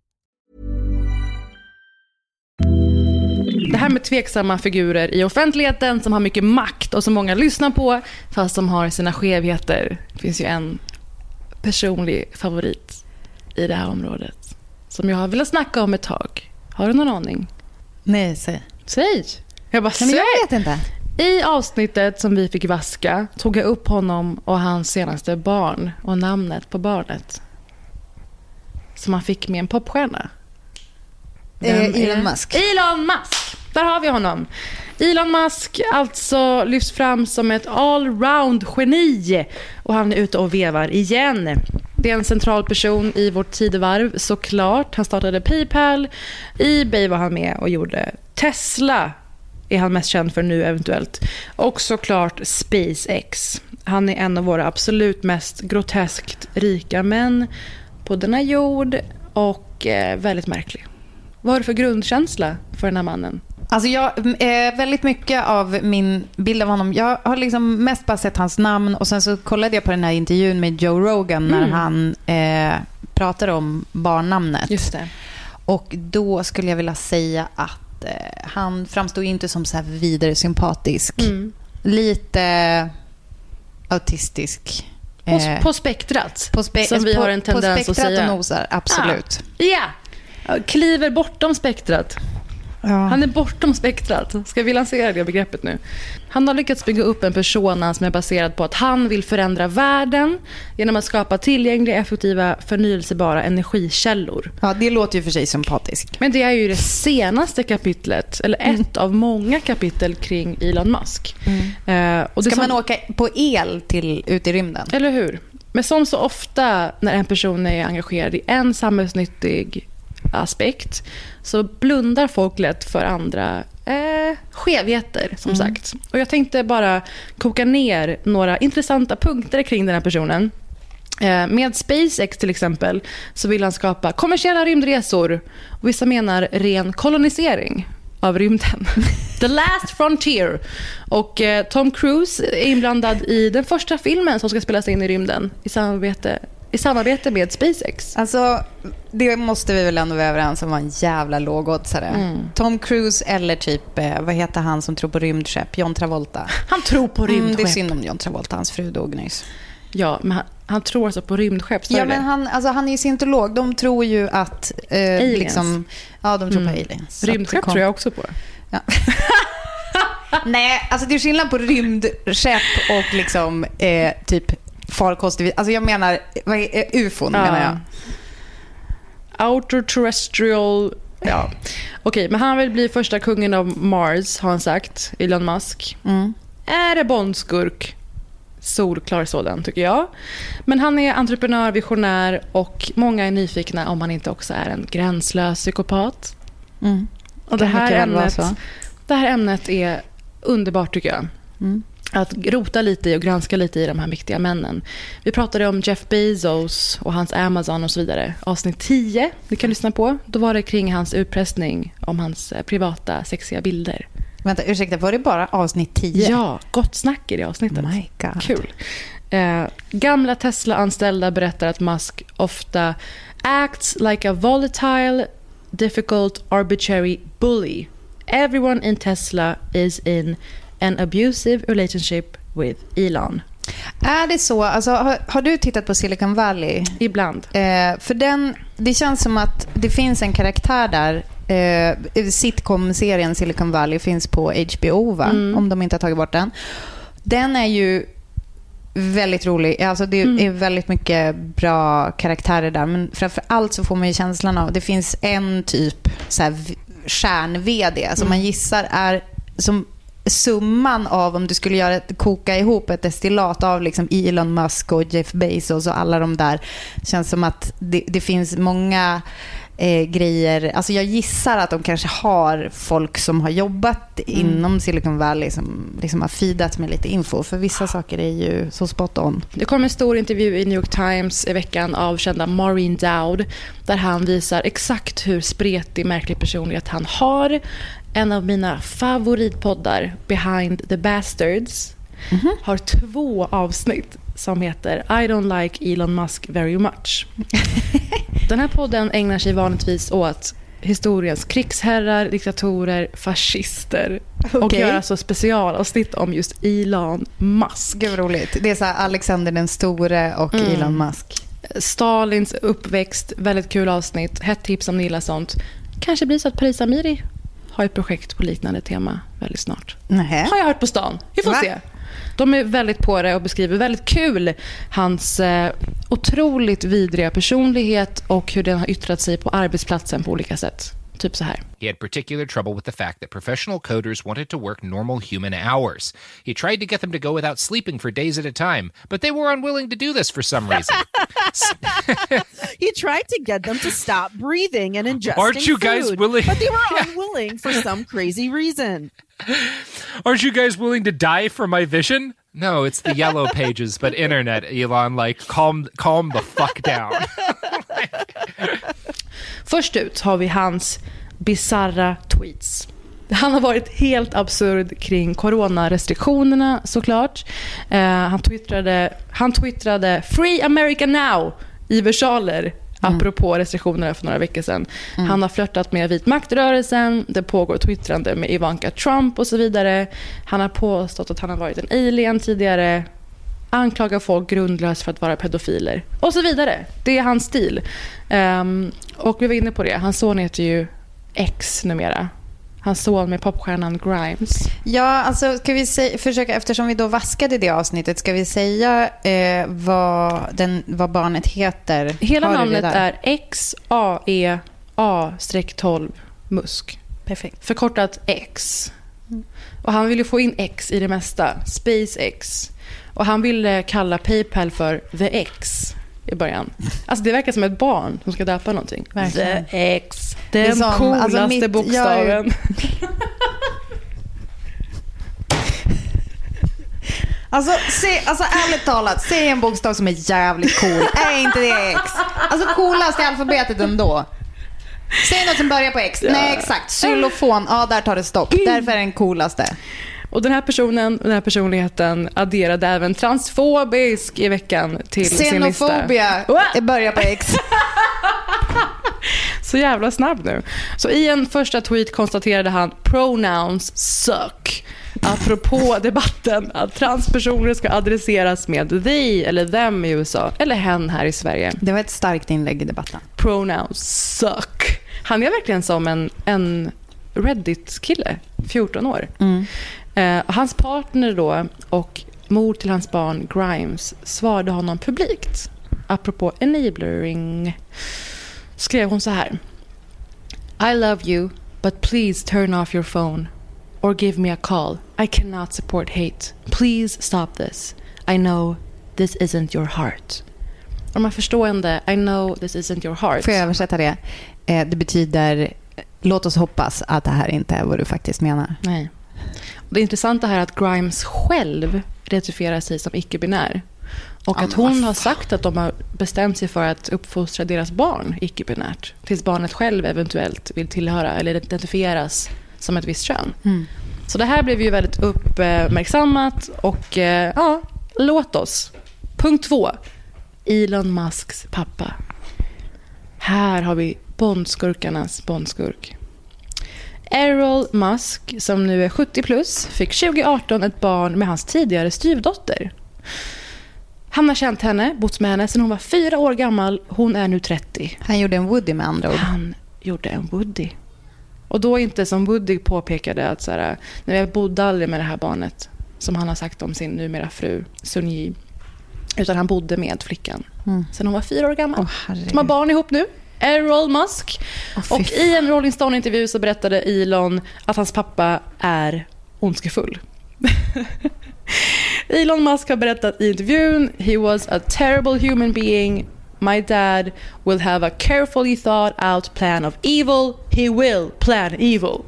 här med tveksamma figurer i offentligheten som har mycket makt och som många lyssnar på fast som har sina skevheter. Det finns ju en personlig favorit i det här området som jag har velat snacka om ett tag. Har du någon aning? Nej, säg. Säg! Jag bara, säg! jag vet inte. I avsnittet som vi fick vaska tog jag upp honom och hans senaste barn och namnet på barnet. Som han fick med en popstjärna. Eh, Vem Elon är- Musk. Elon Musk! Där har vi honom. Elon Musk alltså lyfts fram som ett allround-geni och han är ute och vevar igen. Det är en central person i vårt tidevarv såklart. Han startade Paypal, Ebay var han med och gjorde. Tesla är han mest känd för nu eventuellt. Och såklart SpaceX. Han är en av våra absolut mest groteskt rika män på denna jord och eh, väldigt märklig. Vad har du för grundkänsla för den här mannen? Alltså jag, eh, väldigt mycket av min bild av honom, jag har liksom mest bara sett hans namn och sen så kollade jag på den här intervjun med Joe Rogan när Mm. han eh, pratade om barnnamnet. Just det. Och då skulle jag vilja säga att eh, han framstod inte som så här vidare sympatisk. Mm. Lite autistisk. På, Eh, på spektrat, på spe- som vi på- har en tendens på att spektrat säga. och nosar, absolut. Ja! Ja, Kliver bortom spektrat. Ja. Han är bortom spektrat. Ska vi lansera det begreppet nu? Han har lyckats bygga upp en persona som är baserad på att han vill förändra världen genom att skapa tillgängliga, effektiva, förnyelsebara energikällor. ja, det låter ju för sig sympatiskt. Men det är ju det senaste kapitlet, eller ett av många kapitel kring Elon Musk. Eh, och Mm. Ska som- man åka på el till, ut i rymden? Eller hur? Men som så ofta när en person är engagerad i en samhällsnyttig aspekt så blundar folk lätt för andra eh, skevheter, som sagt. Och jag tänkte bara koka ner några intressanta punkter kring den här personen. Eh, Med SpaceX till exempel så vill han skapa kommersiella rymdresor. Och vissa menar ren kolonisering av rymden. The last frontier. Och eh, Tom Cruise är inblandad i den första filmen som ska spelas in i rymden i samarbete, i samarbete med SpaceX. Alltså, det måste vi väl ändå vara överens om var en jävla lågoddsare. Mm. Tom Cruise eller typ, eh, vad heter han som tror på rymdskepp? John Travolta. Han tror på Mm, det är rymdskepp. synd om John Travolta, hans fru dog nyss. Ja, men han, han tror alltså på rymdskepp. Ja, men han, alltså, han är ju scientolog. De tror ju att... Eh, Aliens. Liksom, ja, de tror Mm. på aliens. Rymdskepp tror jag också på. Nej, alltså det är skillnad på rymdskepp och liksom eh, typ farkost. Alltså jag menar, vad är, ufon Ja. menar jag. Outer terrestrial... Ja. Okej, men han vill bli första kungen av Mars, har han sagt. Elon Musk. Mm. Är det Bondskurk? Solklar sådan, tycker jag. Men han är entreprenör, visionär och många är nyfikna om han inte också är en gränslös psykopat. Mm. Och det här, ämnet, det här ämnet är underbart, tycker jag. Mm. Att rota lite i och granska lite i de här viktiga männen. Vi pratade om Jeff Bezos och hans Amazon och så vidare. Avsnitt 10, ni kan lyssna på. Då var det kring hans utpressning om hans eh, privata sexiga bilder. Vänta, ursäkta, var det bara avsnitt 10? Ja, gott snack i det avsnittet. My God. Kul. Eh, gamla Tesla-anställda berättar att Musk ofta acts like a volatile, difficult, arbitrary bully. Everyone in Tesla is in an abusive relationship with Elon. Är det så? Alltså, har, har du tittat på Silicon Valley? Ibland. Eh, för den, det känns som att det finns en karaktär där. Eh, Sitcom-serien Silicon Valley finns på HBO, va? Mm. om de inte har tagit bort den. Den är ju väldigt rolig. Alltså det Mm. är väldigt mycket bra karaktärer där. Men framför allt så får man ju känslan av det finns en typ så här kärn-VD som man gissar är som summan av om du skulle göra ett, koka ihop ett destillat av liksom Elon Musk och Jeff Bezos och alla de där. känns som att det, det finns många eh, grejer. Alltså jag gissar att de kanske har folk som har jobbat inom Silicon Valley som liksom har feedat med lite info. För vissa saker är ju så spot on. Det kom en stor intervju i New York Times i veckan av kända Maureen Dowd där han visar exakt hur spretig, märklig personlighet han har. En av mina favoritpoddar, Behind the Bastards, har två avsnitt som heter I don't like Elon Musk very much. Den här podden ägnar sig vanligtvis åt historiens krigsherrar, diktatorer, fascister och Okej. gör alltså specialavsnitt om just Elon Musk. Gud vad roligt. Det är så Alexander den store och Mm. Elon Musk. Stalins uppväxt, väldigt kul avsnitt. Hett tips om ni gillar sånt. Kanske blir så att Paris Amiri har ett projekt på liknande tema väldigt snart. Nähä. Har jag hört på stan. Vi får Va? se. De är väldigt på det och beskriver väldigt kul hans eh, otroligt vidriga personlighet och hur den har yttrat sig på arbetsplatsen på olika sätt. Typ så här. He had particular trouble with the fact that professional coders wanted to work normal human hours. He tried to get them to go without sleeping for days at a time, but they were unwilling to do this for some reason. he tried to get them to stop breathing and ingesting Aren't you guys willing- But they were unwilling for some crazy reason. Aren't you guys willing to die for my vision? No, it's the yellow pages, but internet, Elon. Like, calm, calm the fuck down. Först ut har vi hans bizarra tweets. Han har varit helt absurd kring coronarestriktionerna såklart. Eh, han, twittrade, han twittrade “Free America now” i versaler apropå restriktionerna för några veckor sedan. Han har flörtat med vit maktrörelsen, det pågår twittrande med Ivanka Trump och så vidare. Han har påstått att han har varit en alien tidigare, anklagar folk grundlöst för att vara pedofiler och så vidare. Det är hans stil. Ehm, och vi var inne på det, hans son heter ju X numera. Hans son med popstjärnan Grimes. Ja, alltså ska vi säga, försöka, eftersom vi då vaskade det avsnittet, ska vi säga eh, vad, den, vad barnet heter? Hela Har namnet är E XAEA-12 Musk. Perfekt. Förkortat X. Och han ville få in X i det mesta. SpaceX. Och han ville kalla Paypal för The X i början. Alltså det verkar som ett barn som ska döpa någonting. Verkligen. The X. Det är Den som- coolaste alltså mitt- jag bokstaven. Alltså, se, alltså ärligt talat, säg en bokstav som är jävligt cool. Är inte det X? Alltså coolast i alfabetet ändå. Säg något som börjar på X. Nej, exakt. Xylofon. Ja, där tar det stopp. Därför är den coolaste. Och den här personen, den här personligheten adderade även transfobisk i veckan till sin lista. Xenofobia börjar på X. Så jävla snabb nu. Så i en första tweet konstaterade han pronouns suck. Apropå debatten att transpersoner ska adresseras med they eller them i USA eller hen här i Sverige. Det var ett starkt inlägg i debatten. Pronouns suck. Han är verkligen som en, en Reddit-kille, 14 år. Mm. Eh, hans partner då och mor till hans barn Grimes svarade honom publikt. Apropå enablering skrev hon så här. I love you, but please turn off your phone or give me a call. I cannot support hate. Please stop this. I know this isn't your heart. Och man förstående, I know this isn't your heart. Får jag översätta det? Eh, det betyder, låt oss hoppas att det här inte är vad du faktiskt menar. Nej. Det intressanta här är att Grimes själv identifierar sig som icke-binär. Och att hon har sagt att de har bestämt sig för att uppfostra deras barn icke-binärt. Tills barnet själv eventuellt vill tillhöra eller identifieras som ett visst kön. Mm. Så det här blev ju väldigt uppmärksammat och eh, ja, låt oss. Punkt två. Elon Musks pappa. Här har vi Bondskurkarnas Bondskurk. Errol Musk, som nu är 70 plus, fick 2018 ett barn med hans tidigare styvdotter. Han har känt henne, bott med henne sedan hon var fyra år gammal. Hon är nu 30. Han gjorde en Woody med andra ord. Han gjorde en Woody. Och då inte som Woody påpekade att så här, jag bodde aldrig med det här barnet, som han har sagt om sin numera fru Sun Yi. Utan han bodde med flickan Mm. sen hon var fyra år gammal. Herregud. De har barn ihop nu. Errol Musk. Fy och i en Rolling Stone-intervju så berättade Elon att hans pappa är ondskefull. Elon Musk har berättat i intervjun He was a terrible human being. My dad will have a carefully thought out plan of evil. He will plan evil.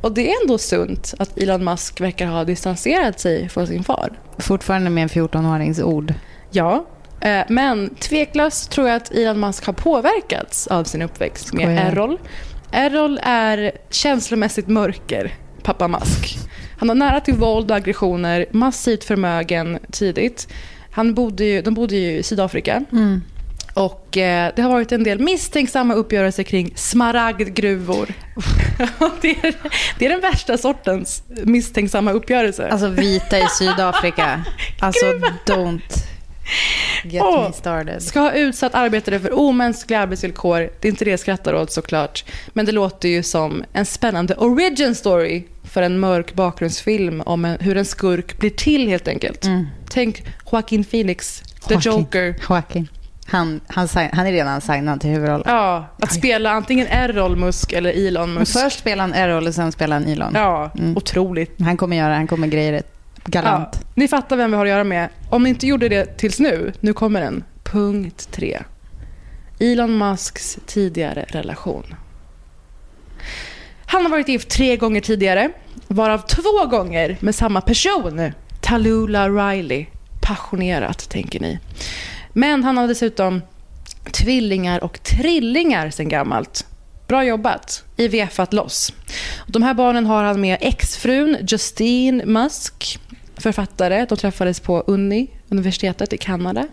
Och det är ändå sunt att Elon Musk verkar ha distanserat sig från sin far. Fortfarande med en 14-årings ord. Ja, men tveklöst tror jag att Elon Musk har påverkats av sin uppväxt med. Errol. Errol är känslomässigt mörker, pappa Musk. Han har nära till våld och aggressioner, massivt förmögen tidigt. Han bodde ju, de bodde ju i Sydafrika. Mm. Och eh, det har varit en del misstänksamma uppgörelser kring smaragdgruvor. det, är, det är den värsta sortens misstänksamma uppgörelser. Alltså vita i Sydafrika. Alltså don't get me started. Ska ha utsatt arbetare för omänskliga arbetsvillkor. Det är inte det jag skrattar åt såklart. Men det låter ju som en spännande origin story för en mörk bakgrundsfilm om en, hur en skurk blir till helt enkelt. Tänk Joaquin Phoenix, The Joaquin. Joker. Joaquin. Han, han, han är redan signad till huvudrollen. Ja, att spela antingen Errol Musk eller Elon Men Musk. först spelar han Errol och sen spelar han Elon. Ja, Mm. otroligt. Han kommer göra, han kommer greja det galant. Ja, ni fattar vem vi har att göra med. Om ni inte gjorde det tills nu, nu kommer den. Punkt tre. Elon Musks tidigare relation. Han har varit gift tre gånger tidigare, varav två gånger med samma person. Tallulah Riley. Passionerat, tänker ni. Men han har dessutom tvillingar och trillingar sen gammalt. Bra jobbat. IVF-at loss. De här barnen har han med exfrun Justine Musk, författare. De träffades på Uni, universitetet i Kanada.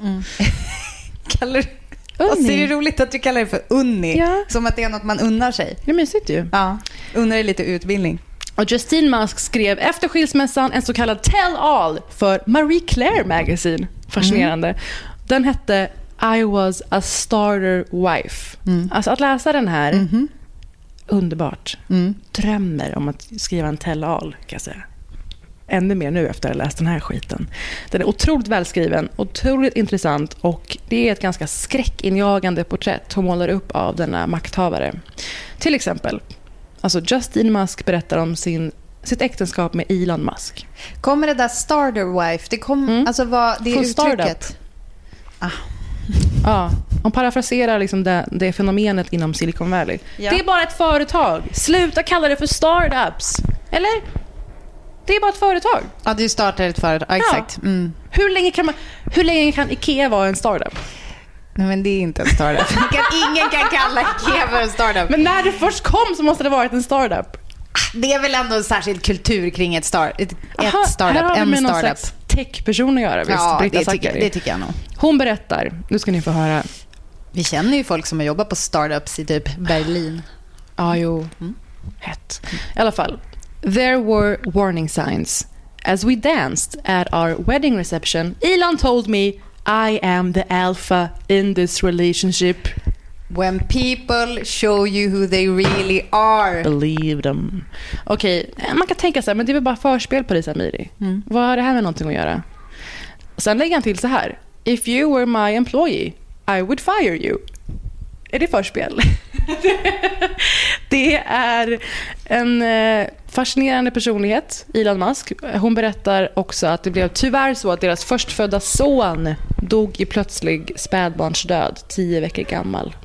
Kallar, alltså, det är roligt att du kallar det för unni. Ja. Som att det är något man unnar sig. Det är mysigt ju. Ja, unnar dig lite utbildning. Och Justine Musk skrev efter skilsmässan en så kallad tell-all för Marie Claire Magazine. Fascinerande. Den hette I was a starter wife. Alltså att läsa den här, underbart. Drömmer om att skriva en tell-all, kan jag säga. Ännu mer nu efter att ha läst den här skiten. Den är otroligt välskriven, otroligt intressant och det är ett ganska skräckinjagande porträtt hon målar upp av denna makthavare. Till exempel, alltså Justine Musk berättar om sin, sitt äktenskap med Elon Musk. Kommer det där starter wife, det, kom, alltså vad, det är Från uttrycket. startup. Ja, hon parafraserar liksom det, det fenomenet inom Silicon Valley. Ja. Det är bara ett företag. Sluta kalla det för startups. Eller? det är bara ett företag. Ja, du startar ett företag. Ja, exakt. Mm. Hur, länge kan man, hur länge kan Ikea vara en startup? Nej, men det är inte en startup. Ingen kan kalla Ikea för en startup. Men när det först kom så måste det varit en startup. Det är väl ändå en särskild kultur kring ett, star, ett, Aha, ett startup, här har vi en med någon startup. slags techperson att göra, visst? Ja, Britta det tycker, det tycker jag nog. Hon berättar, nu ska ni få höra. Vi känner ju folk som har jobbat på startups i typ Berlin. Ja, jo. Hett. I alla fall. There were warning signs. As we danced at our wedding reception, Elon told me I am the alpha in this relationship. When people show you who they really are. Believe them. Okej, eh, man kan tänka så här, men det är väl bara förspel på det Samiri. Mm. Vad har det här med någonting att göra? Sen lägger han till så här. If you were my employee, I would fire you. Är det förspel? det är en eh, fascinerande personlighet, Elon Musk. Hon berättar också att det blev tyvärr så att deras förstfödda son dog i plötslig spädbarnsdöd, tio veckor gammal.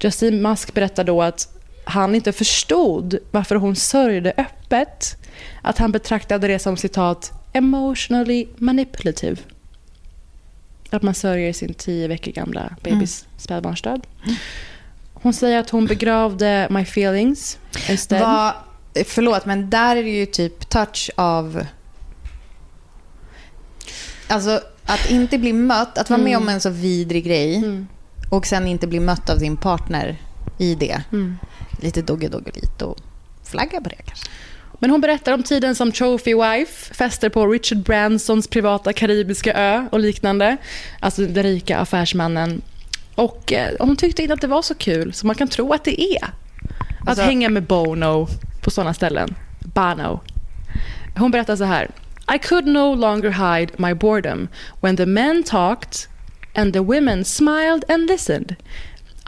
Justin Musk berättar då att han inte förstod varför hon sörjde öppet. Att han betraktade det som citat emotionally manipulative. Att man sörjer sin tio veckor gamla bebis spädbarnsdöd. Hon säger att hon begravde my feelings instead. Vad, förlåt, men där är det ju typ touch av... Alltså, att inte bli mött, att vara med Mm. om en så vidrig grej och sen inte bli mött av sin partner i det. Mm. Lite dogge dogge lite och flagga på det kanske. Men hon berättar om tiden som trophy wife, fester på Richard Bransons privata karibiska ö och liknande. Alltså den rika affärsmannen. Och eh, hon tyckte inte att det var så kul som man kan tro att det är. Att Alltså- hänga med Bono på sådana ställen. Bono. Hon berättar så här. I could no longer hide my boredom when the men talked and the women smiled and listened.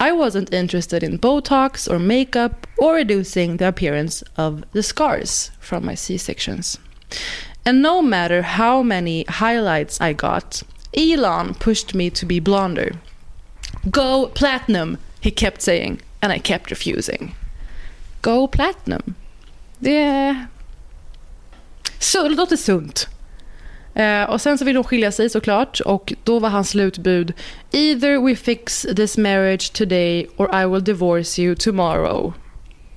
I wasn't interested in Botox or makeup or reducing the appearance of the scars from my C-sections. And no matter how many highlights I got, Elon pushed me to be blonder. Go platinum, he kept saying, and I kept refusing. Go platinum. Det, så, det låter sunt. Eh, och sen så vill hon skilja sig såklart och då var hans slutbud Either we fix this marriage today or I will divorce you tomorrow.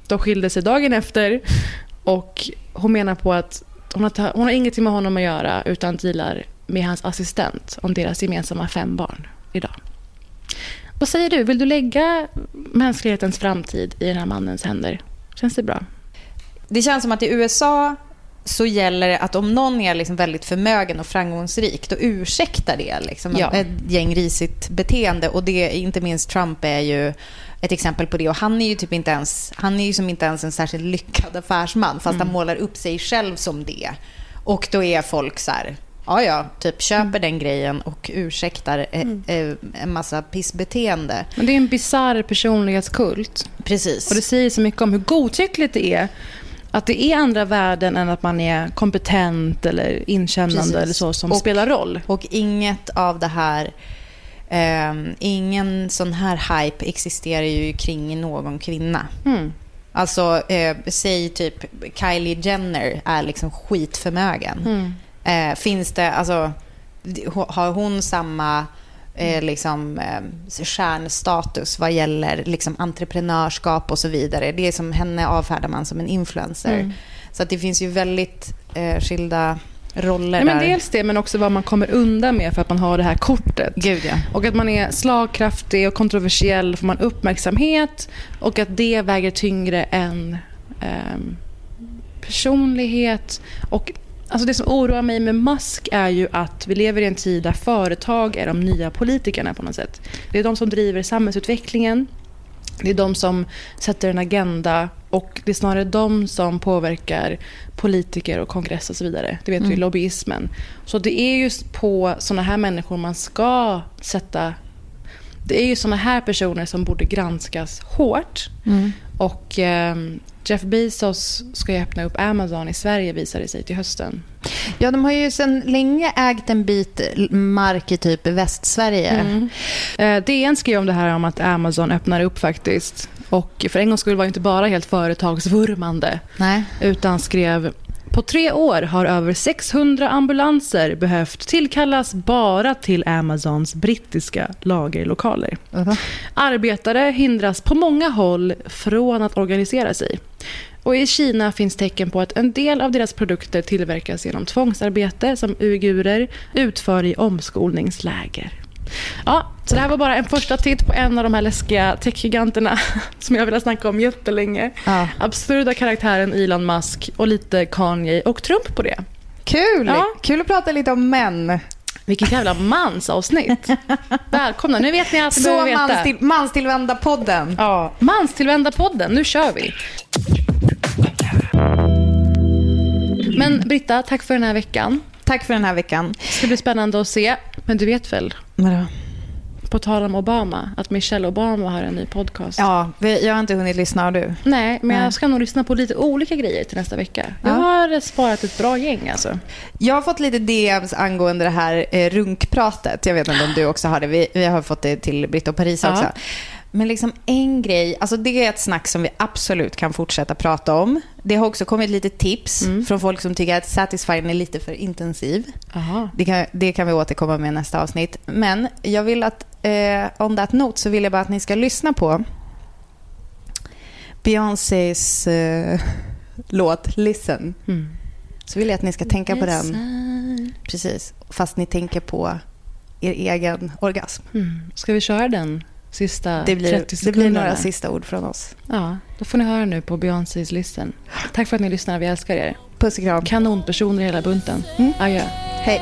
De skilde sig dagen efter och hon menar på att hon har, hon har ingenting med honom att göra utan dealar med hans assistent om deras gemensamma fem barn idag. Vad säger du? Vill du lägga mänsklighetens framtid i den här mannens händer? Känns det bra? Det känns som att i USA så gäller det att om någon är liksom väldigt förmögen och framgångsrik, då ursäktar det liksom Ja. ett gäng risigt beteende. Och det, inte minst Trump är ju ett exempel på det. Och han är ju typ inte ens, han är ju som inte ens en särskilt lyckad affärsman, fast han målar upp sig själv som det. Och då är folk så här, ja ja, typ köper den grejen och ursäktar eh, eh, en massa pissbeteende. Men det är en bizarr personlighetskult. Precis. Och det säger så mycket om hur godtyckligt det är. Att det är andra värden än att man är kompetent eller inkännande Precis. eller så som Och- spelar roll. Och inget av det här, ehm, ingen sån här hype existerar ju kring någon kvinna. Mm. Alltså, eh, säg typ Kylie Jenner är liksom skitförmögen. Mm. Eh, finns det, alltså, har hon samma eh, liksom, eh, stjärnstatus vad gäller liksom, entreprenörskap och så vidare? Det är som henne avfärdar man som en influencer. Mm. Så att det finns ju väldigt eh, skilda roller Ja, men dels det, men också vad man kommer undan med för att man har det här kortet. Gud, ja. Och att man är slagkraftig och kontroversiell får man uppmärksamhet och att det väger tyngre än ehm, personlighet. Och alltså det som oroar mig med Musk är ju att vi lever i en tid där företag är de nya politikerna på något sätt. Det är de som driver samhällsutvecklingen. Det är de som sätter en agenda och det är snarare de som påverkar politiker och kongress och så vidare. Det vet vi, Mm. lobbyismen. Så det är just på såna här människor man ska sätta... Det är ju såna här personer som borde granskas hårt. Mm. Och ehm, Jeff Bezos ska ju öppna upp Amazon i Sverige visar det sig till hösten. Ja, de har ju sedan länge ägt en bit mark i typ Västsverige. Mm. Eh, DN skrev om det här om att Amazon öppnar upp faktiskt. Och för en gångs skull var det inte bara helt företagsvurmande. Nej. Utan skrev På tre år har över 600 ambulanser behövt tillkallas bara till Amazons brittiska lagerlokaler. Arbetare hindras på många håll från att organisera sig. Och I Kina finns tecken på att en del av deras produkter tillverkas genom tvångsarbete som uigurer utför i omskolningsläger. Ja, så det här var bara en första titt på en av de här läskiga techgiganterna som jag vill snacka om jättelänge. Ja. Absurda karaktären Elon Musk och lite Kanye och Trump på det. Kul! Ja. Kul att prata lite om män. Vilket jävla mansavsnitt. Välkomna, nu vet ni allt ni Så behöver veta. manstill, manstillvända podden. Ja, Manstillvända podden, nu kör vi. Men Britta, tack för den här veckan. Tack för den här veckan. Det ska bli spännande att se. Men du vet väl, Vadå? på tal om Obama, att Michelle Obama har en ny podcast? Ja, jag har inte hunnit lyssna. Har du? Nej, men Nej. jag ska nog lyssna på lite olika grejer till nästa vecka. Jag Ja. har sparat ett bra gäng alltså. Jag har fått lite DMs angående det här eh, runkpratet. Jag vet inte om du också har det. Vi, vi har fått det till Britt och Paris Ja. också. Men liksom en grej, alltså det är ett snack som vi absolut kan fortsätta prata om. Det har också kommit lite tips från folk som tycker att Satisfyern är lite för intensiv. Det kan, det kan vi återkomma med i nästa avsnitt. Men jag vill att, eh, on that note, så vill jag bara att ni ska lyssna på Beyoncés eh, låt Listen. Mm. Så vill jag att ni ska tänka på den. Precis. Fast ni tänker på er egen orgasm. Mm. Ska vi köra den sista Det blir, 30 det sekunderna? blir några sista ord från oss. Ja, då får ni höra nu på Beyoncés listen. Tack för att ni lyssnar, vi älskar er. Puss och kram. Kanonpersoner hela bunten. Adjö. Hej.